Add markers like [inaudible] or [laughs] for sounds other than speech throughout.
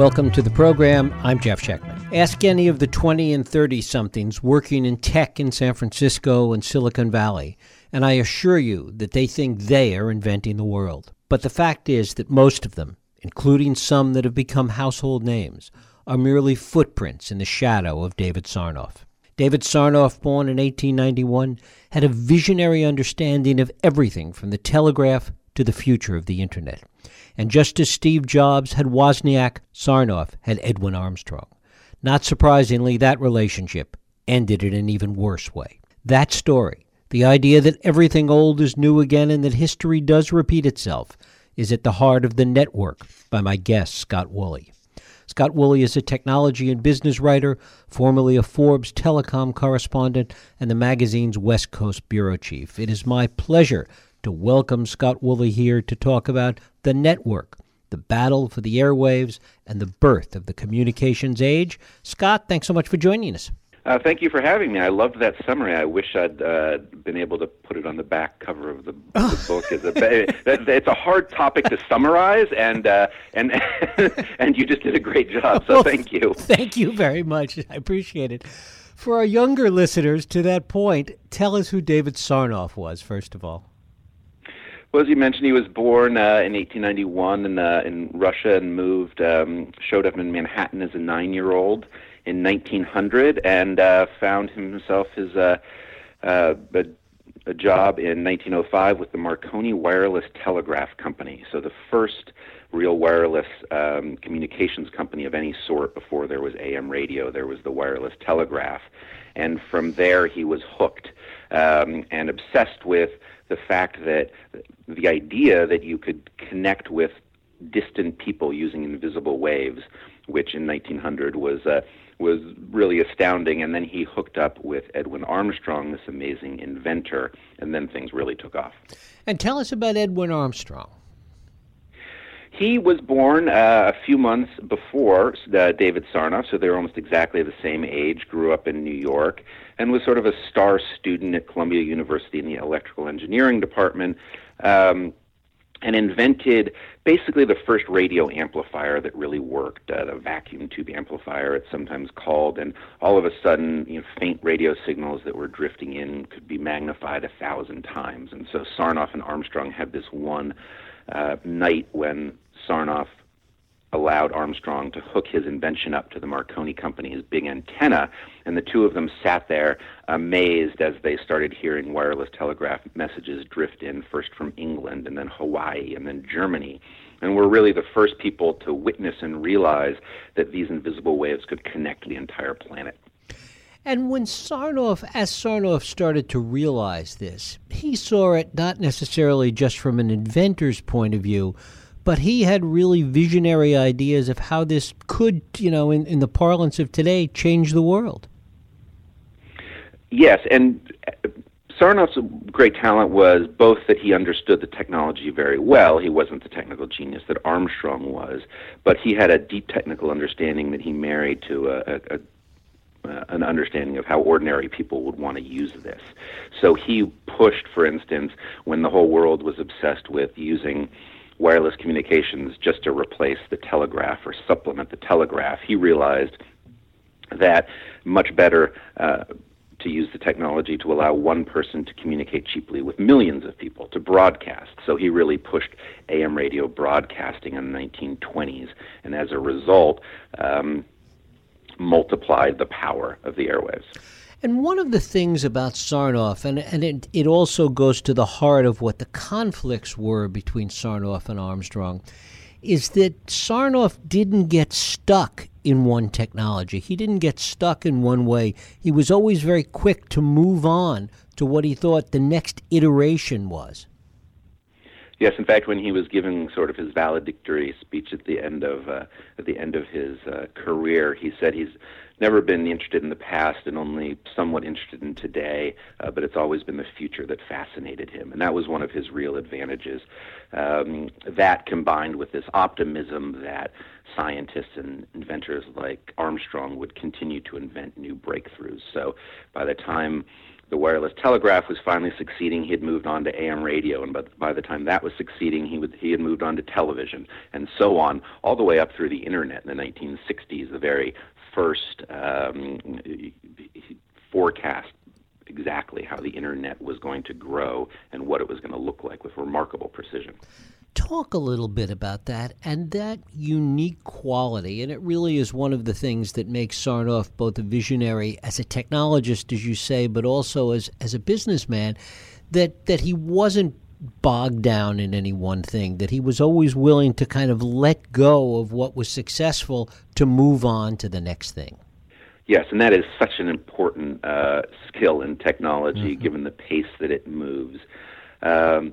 Welcome to the program. I'm Jeff Schechtman. Ask any of the 20 and 30 somethings working in tech in San Francisco and Silicon Valley, and I assure you that they think they are inventing the world. But the fact is that most of them, including some that have become household names, are merely footprints in the shadow of David Sarnoff. David Sarnoff, born in 1891, had a visionary understanding of everything from the telegraph to the future of the Internet. And just as Steve Jobs had Wozniak, Sarnoff had Edwin Armstrong. Not surprisingly, that relationship ended in an even worse way. That story, the idea that everything old is new again and that history does repeat itself, is at the heart of The Network by my guest, Scott Woolley. Scott Woolley is a technology and business writer, formerly a Forbes telecom correspondent and the magazine's West Coast bureau chief. It is my pleasure to welcome Scott Woolley here to talk about the network, the battle for the airwaves, and the birth of the communications age. Scott, thanks so much for joining us. Uh, thank you for having me. I loved that summary. I wish I'd uh, been able to put it on the back cover of the, [laughs] the book. It's a, it's a hard topic to summarize, and uh, and [laughs] and you just did a great job. So thank you. [laughs] Thank you very much. I appreciate it. For our younger listeners, to that point, tell us who David Sarnoff was. First of all. Well, as you mentioned, he was born uh, in 1891 in, uh, in Russia and moved, um, showed up in Manhattan as a nine-year-old in 1900 and uh, found himself his uh, uh, a, a job in 1905 with the Marconi Wireless Telegraph Company. So the first real wireless um, communications company of any sort before there was AM radio. There was the wireless telegraph. And from there, he was hooked um, and obsessed with the fact that the idea that you could connect with distant people using invisible waves, which in 1900 was uh, was really astounding. And then he hooked up with Edwin Armstrong, this amazing inventor, and then things really took off. And tell us about Edwin Armstrong. He was born uh, a few months before uh, David Sarnoff, so they were almost exactly the same age, grew up in New York, and was sort of a star student at Columbia University in the electrical engineering department. Um, and invented basically the first radio amplifier that really worked, uh, the vacuum tube amplifier, it's sometimes called. And all of a sudden, you know, faint radio signals that were drifting in could be magnified a thousand times. And so Sarnoff and Armstrong had this one uh, night when Sarnoff allowed Armstrong to hook his invention up to the Marconi company's big antenna, and the two of them sat there amazed as they started hearing wireless telegraph messages drift in first from England and then Hawaii and then Germany. And were really the first people to witness and realize that these invisible waves could connect the entire planet. And when Sarnoff, as Sarnoff started to realize this, he saw it not necessarily just from an inventor's point of view, but he had really visionary ideas of how this could, you know, in, in the parlance of today, change the world. Yes, and Sarnoff's great talent was both that he understood the technology very well. He wasn't the technical genius that Armstrong was, but he had a deep technical understanding that he married to a, a, a uh, an understanding of how ordinary people would want to use this. So he pushed, for instance, when the whole world was obsessed with using wireless communications just to replace the telegraph or supplement the telegraph, he realized that much better uh, to use the technology to allow one person to communicate cheaply with millions of people, to broadcast. So he really pushed AM radio broadcasting in the 1920s, and as a result, um, multiplied the power of the airwaves. And one of the things about Sarnoff, and, and it, it also goes to the heart of what the conflicts were between Sarnoff and Armstrong, is that Sarnoff didn't get stuck in one technology. He didn't get stuck in one way. He was always very quick to move on to what he thought the next iteration was. Yes, in fact, when he was giving sort of his valedictory speech at the end of uh, at the end of his uh, career, he said he's never been interested in the past and only somewhat interested in today, uh, but it's always been the future that fascinated him. And that was one of his real advantages. Um, that combined with this optimism that scientists and inventors like Armstrong would continue to invent new breakthroughs. So by the time the wireless telegraph was finally succeeding, he had moved on to AM radio, and by, by the time that was succeeding, he, would, he had moved on to television, and so on, all the way up through the internet in the 1960s, the very first um, forecast exactly how the internet was going to grow and what it was going to look like with remarkable precision. Talk a little bit about that and that unique quality. And it really is one of the things that makes Sarnoff both a visionary as a technologist, as you say, but also as, as a businessman, that, that he wasn't bogged down in any one thing, that he was always willing to kind of let go of what was successful to move on to the next thing. Yes, and that is such an important uh, skill in technology, mm-hmm. given the pace that it moves. Um,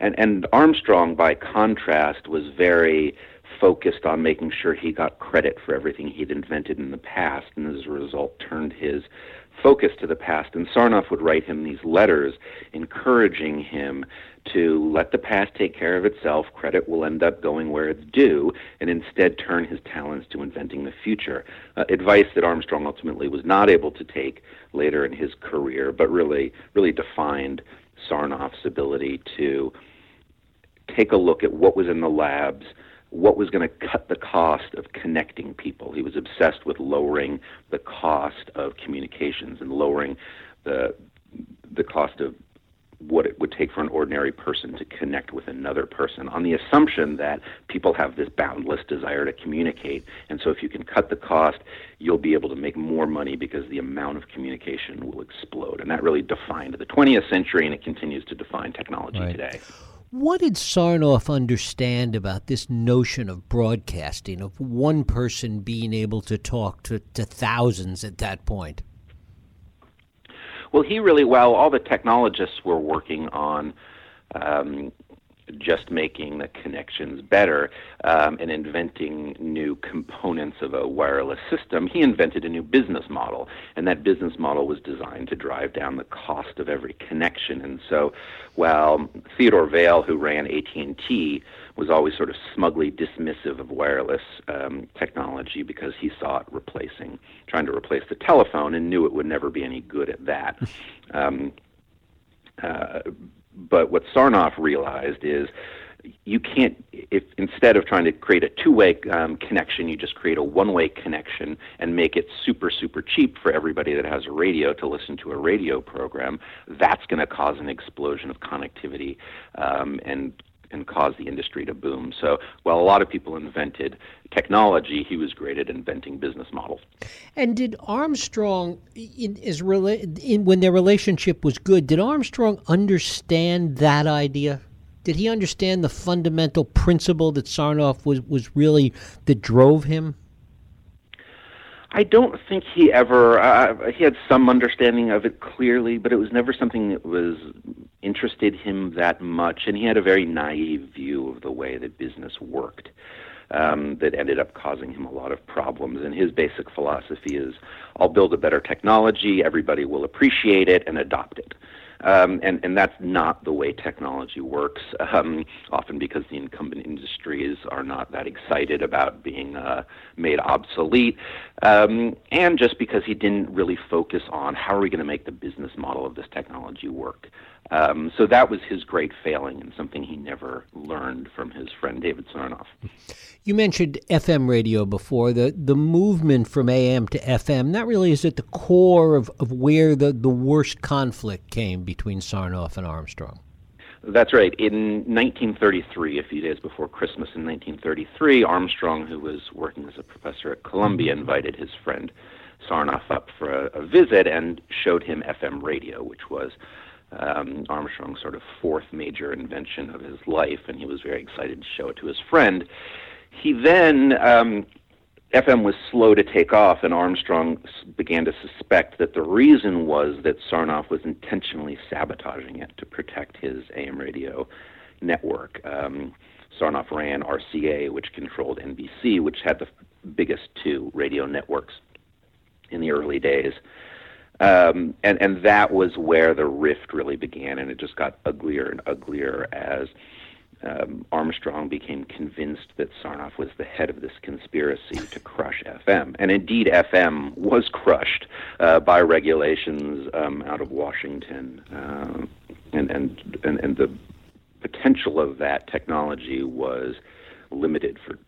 and, and Armstrong, by contrast, was very focused on making sure he got credit for everything he'd invented in the past, and as a result, turned his focus to the past. And Sarnoff would write him these letters encouraging him to let the past take care of itself. Credit will end up going where it's due, and instead turn his talents to inventing the future. Uh, advice that Armstrong ultimately was not able to take later in his career, but really, really defined Sarnoff's ability to take a look at what was in the labs, what was going to cut the cost of connecting people. He was obsessed with lowering the cost of communications and lowering the the cost of what it would take for an ordinary person to connect with another person on the assumption that people have this boundless desire to communicate. And so if you can cut the cost, you'll be able to make more money because the amount of communication will explode. And that really defined the 20th century and it continues to define technology right. today. What did Sarnoff understand about this notion of broadcasting, of one person being able to talk to, to thousands at that point? Well, he really, well, all the technologists were working on um, just making the connections better um, and inventing new components of a wireless system, he invented a new business model. And that business model was designed to drive down the cost of every connection. And so while Theodore Vail, who ran AT&T, was always sort of smugly dismissive of wireless um, technology because he saw it replacing, trying to replace the telephone and knew it would never be any good at that. [laughs] Um, uh, but what Sarnoff realized is you can't if instead of trying to create a two-way um, connection you just create a one-way connection and make it super super cheap for everybody that has a radio to listen to a radio program that's going to cause an explosion of connectivity um, and and cause the industry to boom. So while a lot of people invented technology, he was great at inventing business models. And did Armstrong, in, is in, when their relationship was good, did Armstrong understand that idea? Did he understand the fundamental principle that Sarnoff was, was really that drove him? I don't think he ever. Uh, he had some understanding of it clearly, but it was never something that was interested him that much, and he had a very naive view of the way that business worked. Um, that ended up causing him a lot of problems. And his basic philosophy is I'll build a better technology, everybody will appreciate it and adopt it. Um, and, and that's not the way technology works, um, often because the incumbent industries are not that excited about being uh, made obsolete, um, and just because he didn't really focus on how are we going to make the business model of this technology work. Um, so that was his great failing and something he never learned from his friend David Sarnoff. You mentioned FM radio before. The the movement from AM to FM, that really is at the core of, of where the, the worst conflict came between Sarnoff and Armstrong. That's right. In 1933, a few days before Christmas in 1933, Armstrong, who was working as a professor at Columbia, invited his friend Sarnoff up for a, a visit and showed him FM radio, which was um, Armstrong's sort of fourth major invention of his life, and he was very excited to show it to his friend. He then, um, FM was slow to take off, and Armstrong began to suspect that the reason was that Sarnoff was intentionally sabotaging it to protect his AM radio network. Um, Sarnoff ran RCA, which controlled NBC, which had the biggest two radio networks in the early days. Um, and and that was where the rift really began, and it just got uglier and uglier as um, Armstrong became convinced that Sarnoff was the head of this conspiracy to crush FM. And indeed, FM was crushed uh, by regulations um, out of Washington. Uh, and, and, and, and the potential of that technology was limited for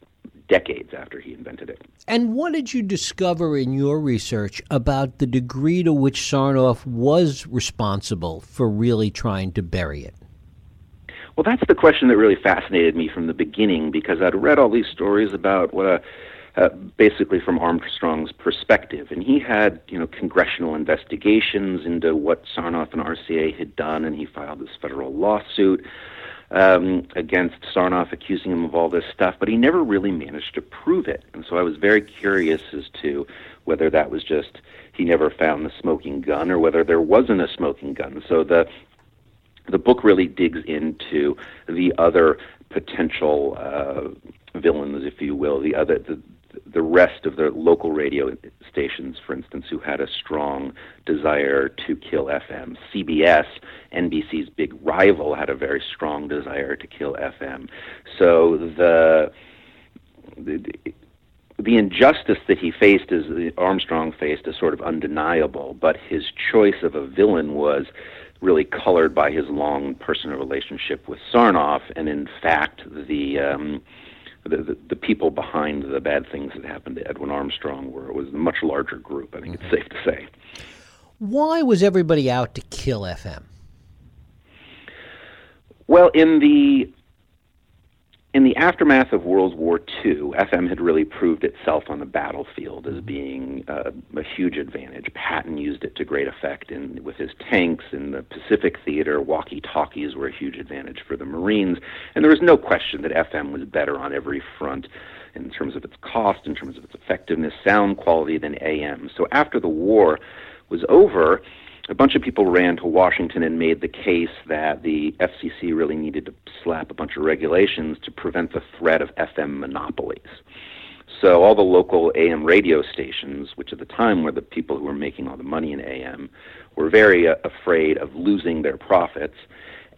decades after he invented it. And what did you discover in your research about the degree to which Sarnoff was responsible for really trying to bury it? Well, that's the question that really fascinated me from the beginning because I'd read all these stories about what a uh, basically from Armstrong's perspective. And he had, you know, congressional investigations into what Sarnoff and RCA had done, and he filed this federal lawsuit um, against Sarnoff, accusing him of all this stuff, but he never really managed to prove it. And so I was very curious as to whether that was just he never found the smoking gun or whether there wasn't a smoking gun. So the the book really digs into the other potential uh, villains, if you will, the other the, the rest of the local radio stations, for instance, who had a strong desire to kill FM. CBS, NBC's big rival, had a very strong desire to kill FM. So the the, the injustice that he faced, as Armstrong faced, is sort of undeniable. But his choice of a villain was really colored by his long personal relationship with Sarnoff, and in fact, the um, the, the, the, people behind the bad things that happened to Edwin Armstrong were it was a much larger group. I think mm-hmm. it's safe to say. Why was everybody out to kill FM? Well, in the in the aftermath of World War II, FM had really proved itself on the battlefield as being uh, a huge advantage. Patton used it to great effect in, with his tanks in the Pacific Theater. Walkie talkies were a huge advantage for the Marines. And there was no question that FM was better on every front in terms of its cost, in terms of its effectiveness, sound quality than AM. So after the war was over, a bunch of people ran to Washington and made the case that the FCC really needed to slap a bunch of regulations to prevent the threat of FM monopolies. So all the local AM radio stations, which at the time were the people who were making all the money in AM, were very uh, afraid of losing their profits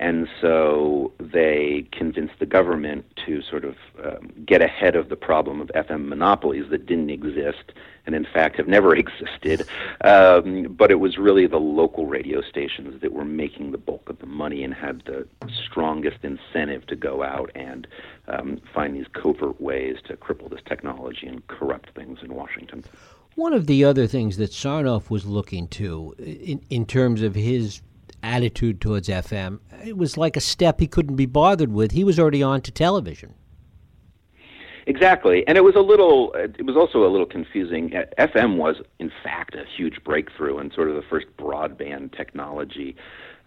and so they convinced the government to sort of um, get ahead of the problem of FM monopolies that didn't exist and, in fact, have never [laughs] existed. Um, but it was really the local radio stations that were making the bulk of the money and had the strongest incentive to go out and um, find these covert ways to cripple this technology and corrupt things in Washington. One of the other things that Sarnoff was looking to, in, in terms of his attitude towards FM. It was like a step he couldn't be bothered with. He was already on to television. Exactly, and it was a little. It was also a little confusing. FM was, in fact, a huge breakthrough and sort of the first broadband technology.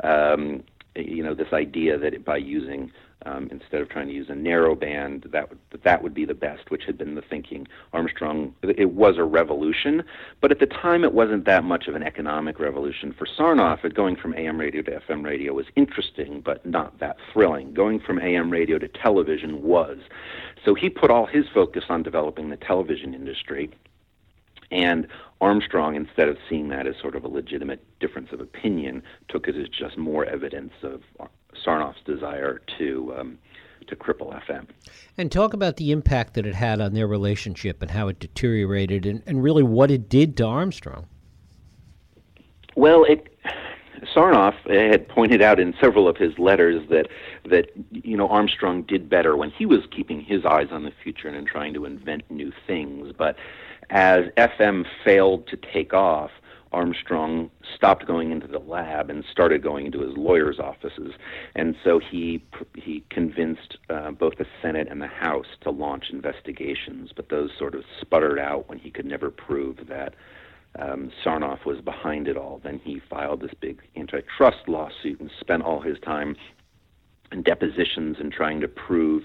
Um, you know, this idea that by using um, instead of trying to use a narrow band, that would, that would be the best, which had been the thinking. Armstrong, it was a revolution, but at the time it wasn't that much of an economic revolution. For Sarnoff, it going from AM radio to FM radio was interesting, but not that thrilling. Going from AM radio to television was. So he put all his focus on developing the television industry. And Armstrong, instead of seeing that as sort of a legitimate difference of opinion, took it as just more evidence of Sarnoff's desire to um, to cripple FM. And talk about the impact that it had on their relationship and how it deteriorated, and, and really what it did to Armstrong. Well, it. Sarnoff had pointed out in several of his letters that that you know Armstrong did better when he was keeping his eyes on the future and trying to invent new things. But as FM failed to take off, Armstrong stopped going into the lab and started going into his lawyer's offices, and so he he convinced uh, both the Senate and the House to launch investigations, but those sort of sputtered out when he could never prove that um, Sarnoff was behind it all. Then he filed this big antitrust lawsuit and spent all his time in depositions and trying to prove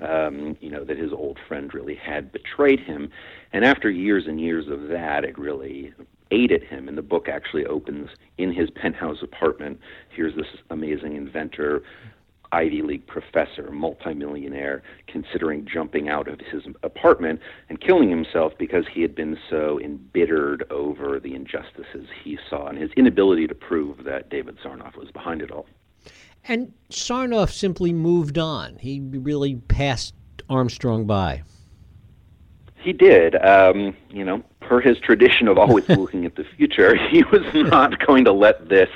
um, you know, that his old friend really had betrayed him. And after years and years of that, it really aided him. And the book actually opens in his penthouse apartment. Here's this amazing inventor, Ivy League professor, multimillionaire, considering jumping out of his apartment and killing himself because he had been so embittered over the injustices he saw and his inability to prove that David Sarnoff was behind it all. And Sarnoff simply moved on. He really passed Armstrong by. He did. Um, you know, per his tradition of always [laughs] looking at the future, he was not going to let this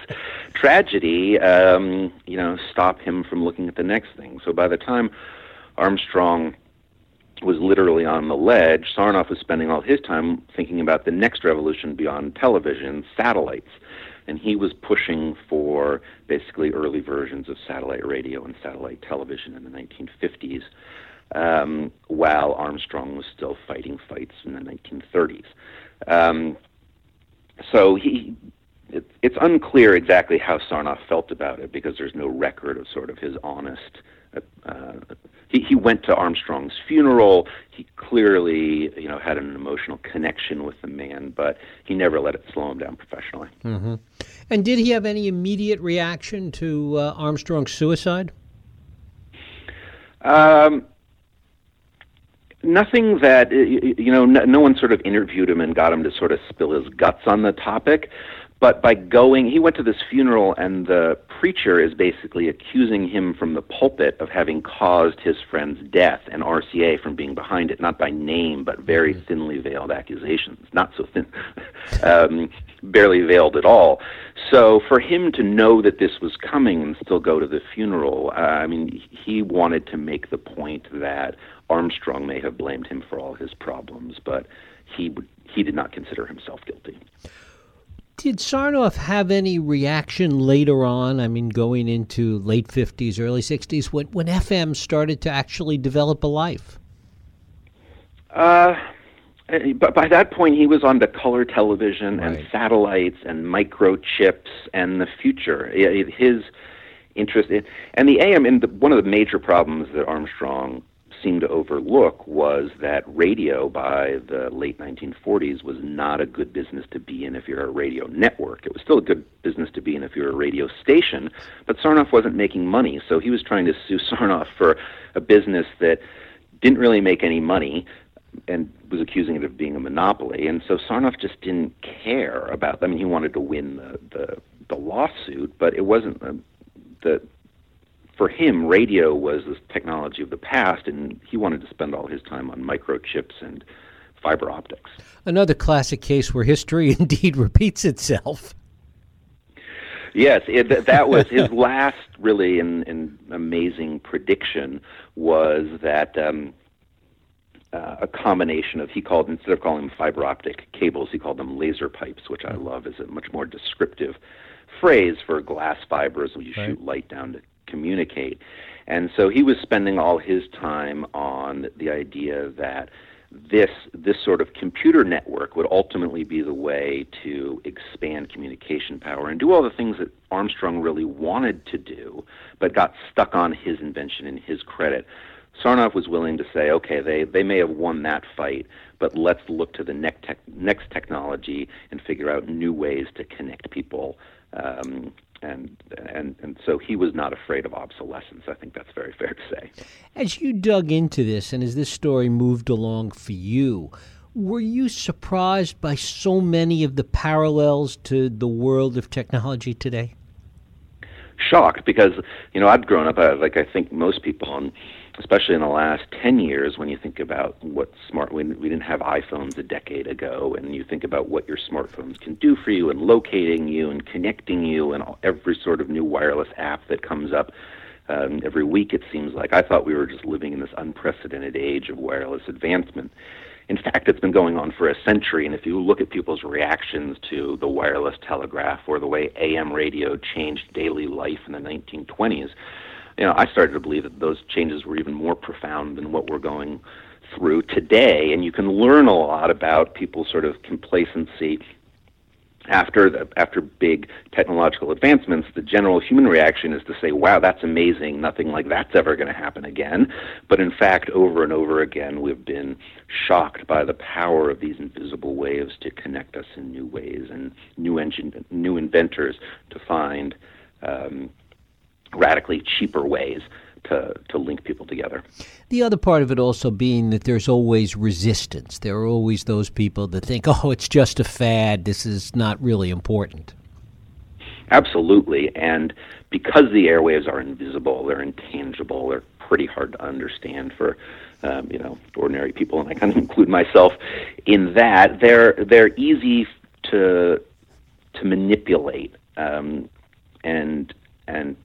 tragedy, um, you know, stop him from looking at the next thing. So by the time Armstrong was literally on the ledge, Sarnoff was spending all his time thinking about the next revolution beyond television, satellites. And he was pushing for basically early versions of satellite radio and satellite television in the 1950s um, while Armstrong was still fighting fights in the 1930s. Um, so he, it, it's unclear exactly how Sarnoff felt about it because there's no record of sort of his honest. Uh, uh, he, he went to Armstrong's funeral. He clearly, you know, had an emotional connection with the man, but he never let it slow him down professionally. Mm-hmm. And did he have any immediate reaction to uh, Armstrong's suicide? Um, nothing that you know no, no one sort of interviewed him and got him to sort of spill his guts on the topic but by going he went to this funeral and the preacher is basically accusing him from the pulpit of having caused his friend's death and RCA from being behind it not by name but very mm-hmm. thinly veiled accusations not so thin [laughs] um, barely veiled at all so for him to know that this was coming and still go to the funeral uh, i mean he wanted to make the point that Armstrong may have blamed him for all his problems, but he he did not consider himself guilty. Did Sarnoff have any reaction later on? I mean, going into late fifties, early sixties, when when FM started to actually develop a life. Uh, but by that point, he was on to color television right. and satellites and microchips and the future. His interest in, and the AM, and the, one of the major problems that Armstrong seemed to overlook was that radio by the late 1940s was not a good business to be in if you're a radio network. It was still a good business to be in if you're a radio station, but Sarnoff wasn't making money, so he was trying to sue [laughs] Sarnoff for a business that didn't really make any money and was accusing it of being a monopoly. And so Sarnoff just didn't care about. I mean, he wanted to win the the, the lawsuit, but it wasn't. Uh, the for him, radio was this technology of the past, and he wanted to spend all his time on microchips and fiber optics. Another classic case where history [laughs] indeed repeats itself. Yes, it, that was [laughs] his last really in amazing prediction was that um, uh, a combination of he called instead of calling them fiber optic cables, he called them laser pipes, which I love as a much more descriptive phrase for glass fibers when you right. shoot light down to communicate. And so he was spending all his time on the idea that this this sort of computer network would ultimately be the way to expand communication power and do all the things that Armstrong really wanted to do, but got stuck on his invention and his credit. Sarnoff was willing to say, okay, they, they may have won that fight, but let's look to the next, tech, next technology and figure out new ways to connect people um, and and and so he was not afraid of obsolescence. I think that's very fair to say. As you dug into this, and as this story moved along for you, were you surprised by so many of the parallels to the world of technology today? Shocked because you know I've grown up uh, like I think most people on especially in the last 10 years when you think about what smart we, we didn't have iPhones a decade ago and you think about what your smartphones can do for you and locating you and connecting you and every sort of new wireless app that comes up um, every week it seems like I thought we were just living in this unprecedented age of wireless advancement. In fact, it's been going on for a century, and if you look at people's reactions to the wireless telegraph or the way AM radio changed daily life in the 1920s, you know, I started to believe that those changes were even more profound than what we're going through today. And you can learn a lot about people's sort of complacency after the, after big technological advancements, the general human reaction is to say, "Wow, that's amazing! Nothing like that's ever going to happen again." But in fact, over and over again, we've been shocked by the power of these invisible waves to connect us in new ways and new engine, new inventors to find um, radically cheaper ways to, to link people together. The other part of it also being that there's always resistance. There are always those people that think, oh, it's just a fad, this is not really important. Absolutely, and because the airwaves are invisible, they're intangible, they're pretty hard to understand for um, you know ordinary people, and I kind of [laughs] include myself in that. They're they're easy to to manipulate, um, and and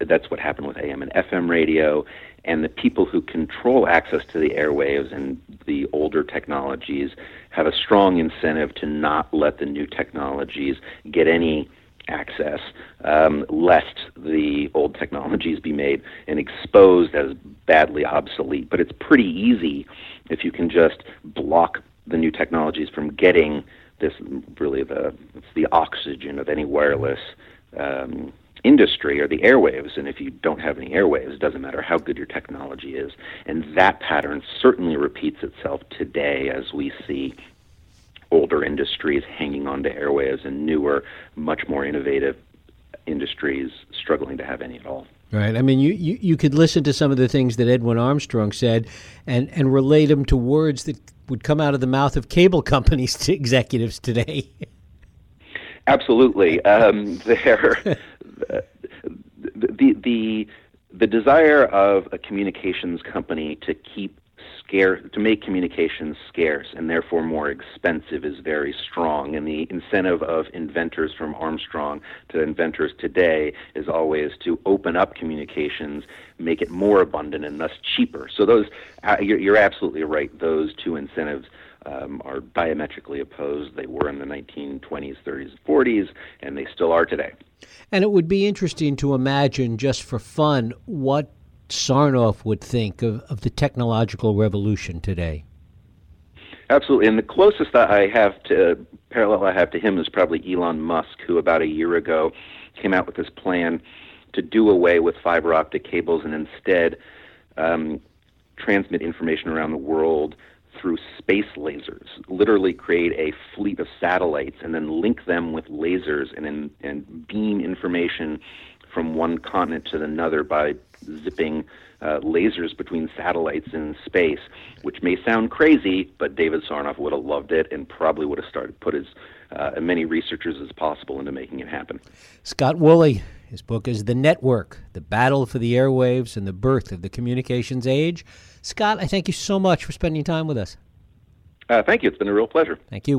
that's what happened with AM and FM radio. And the people who control access to the airwaves and the older technologies have a strong incentive to not let the new technologies get any access, um, lest the old technologies be made and exposed as badly obsolete. But it's pretty easy if you can just block the new technologies from getting this really the it's the oxygen of any wireless um, industry or the airwaves. And if you don't have any airwaves, it doesn't matter how good your technology is. And that pattern certainly repeats itself today as we see older industries hanging on to airwaves and newer, much more innovative industries struggling to have any at all. Right. I mean, you, you, you could listen to some of the things that Edwin Armstrong said and, and relate them to words that would come out of the mouth of cable companies to executives today. [laughs] Absolutely. Um, [laughs] there, the, the, the desire of a communications company to keep scarce to make communications scarce and therefore more expensive is very strong. And the incentive of inventors from Armstrong to inventors today is always to open up communications make it more abundant and thus cheaper. So those uh, you're, you're absolutely right. Those two incentives um, are diametrically opposed. They were in the 1920s, 30s, 40s, and they still are today. And it would be interesting to imagine, just for fun, what Sarnoff would think of, of the technological revolution today. Absolutely, and the closest that I have to parallel I have to him is probably Elon Musk, who about a year ago came out with this plan to do away with fiber optic cables and instead um, transmit information around the world through space lasers, literally create a fleet of satellites and then link them with lasers and, and beam information from one continent to another by zipping uh, lasers between satellites in space, which may sound crazy, but David Sarnoff would have loved it and probably would have started put as uh, many researchers as possible into making it happen. Scott Woolley, his book is The Network: The Battle for the Airwaves and the Birth of the Communications Age. Scott, I thank you so much for spending time with us. Uh, thank you. It's been a real pleasure. Thank you.